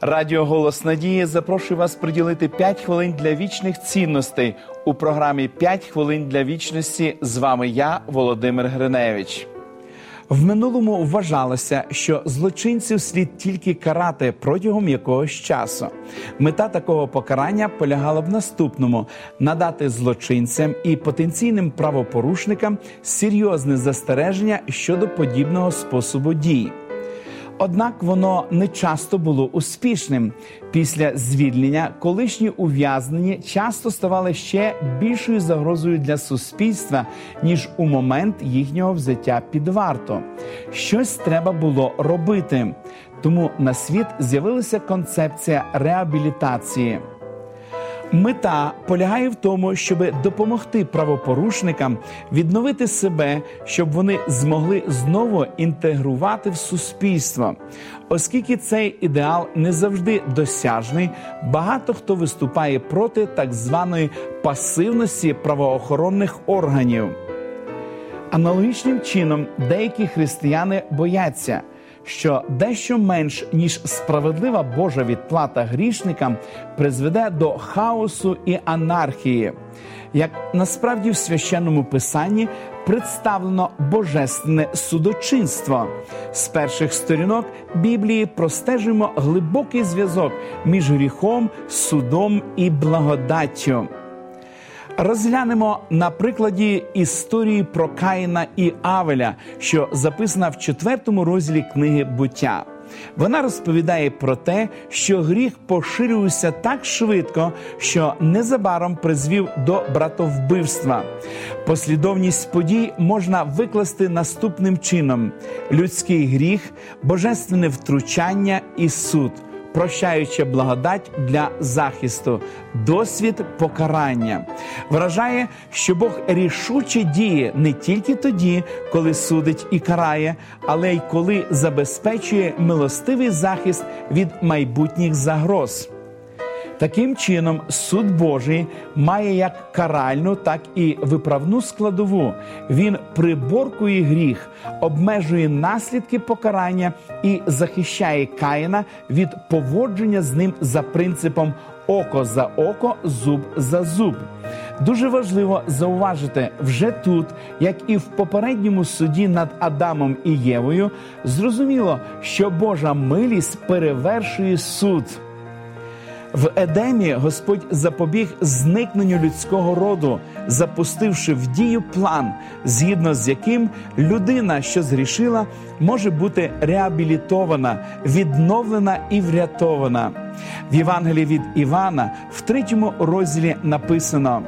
Радіо Голос Надії запрошує вас приділити 5 хвилин для вічних цінностей у програмі «5 хвилин для вічності. З вами я, Володимир Гриневич. В минулому вважалося, що злочинців слід тільки карати протягом якогось часу. Мета такого покарання полягала в наступному: надати злочинцям і потенційним правопорушникам серйозне застереження щодо подібного способу дій. Однак воно не часто було успішним. Після звільнення колишні ув'язнені часто ставали ще більшою загрозою для суспільства, ніж у момент їхнього взяття під варто. Щось треба було робити. Тому на світ з'явилася концепція реабілітації. Мета полягає в тому, щоб допомогти правопорушникам відновити себе, щоб вони змогли знову інтегрувати в суспільство. Оскільки цей ідеал не завжди досяжний, багато хто виступає проти так званої пасивності правоохоронних органів. Аналогічним чином деякі християни бояться що дещо менш ніж справедлива Божа відплата грішникам призведе до хаосу і анархії. Як насправді в священному писанні представлено божественне судочинство з перших сторінок Біблії простежуємо глибокий зв'язок між гріхом, судом і благодаттю. Розглянемо на прикладі історії про Каїна і Авеля, що записана в четвертому розділі книги буття. Вона розповідає про те, що гріх поширювався так швидко, що незабаром призвів до братовбивства. Послідовність подій можна викласти наступним чином: людський гріх, божественне втручання і суд прощаюча благодать для захисту, досвід покарання. Вражає, що Бог рішуче діє не тільки тоді, коли судить і карає, але й коли забезпечує милостивий захист від майбутніх загроз. Таким чином, суд Божий має як каральну, так і виправну складову. Він приборкує гріх, обмежує наслідки покарання і захищає Каїна від поводження з ним за принципом око за око, зуб за зуб. Дуже важливо зауважити вже тут, як і в попередньому суді над Адамом і Євою, зрозуміло, що Божа милість перевершує суд. В Едемі Господь запобіг зникненню людського роду, запустивши в дію план, згідно з яким людина, що зрішила, може бути реабілітована, відновлена і врятована. В Євангелії від Івана в третьому розділі написано.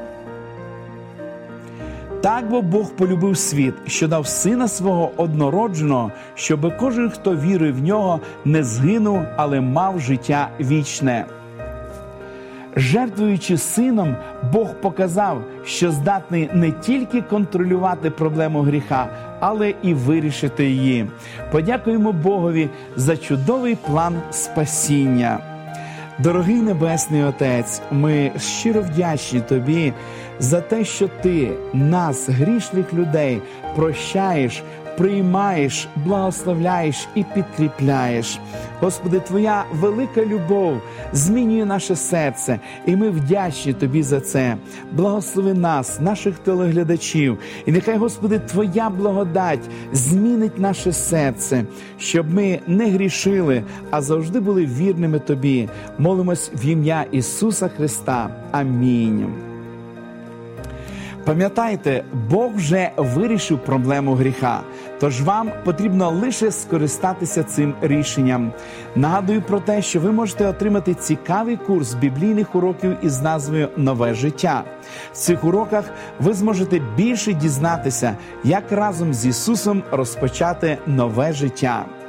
Так бо Бог полюбив світ, що дав сина свого однородженого, щоб кожен, хто вірує в нього, не згинув, але мав життя вічне. Жертвуючи сином, Бог показав, що здатний не тільки контролювати проблему гріха, але і вирішити її. Подякуємо Богові за чудовий план спасіння. Дорогий Небесний Отець, ми щиро вдячні Тобі за те, що Ти нас, грішних людей, прощаєш приймаєш, благословляєш і підкріпляєш. Господи, Твоя велика любов змінює наше серце, і ми вдячні Тобі за це. Благослови нас, наших телеглядачів, і нехай, Господи, Твоя благодать змінить наше серце, щоб ми не грішили, а завжди були вірними Тобі. Молимось в ім'я Ісуса Христа. Амінь. Пам'ятайте, Бог вже вирішив проблему гріха, тож вам потрібно лише скористатися цим рішенням. Нагадую про те, що ви можете отримати цікавий курс біблійних уроків із назвою Нове життя. В цих уроках ви зможете більше дізнатися, як разом з Ісусом розпочати нове життя.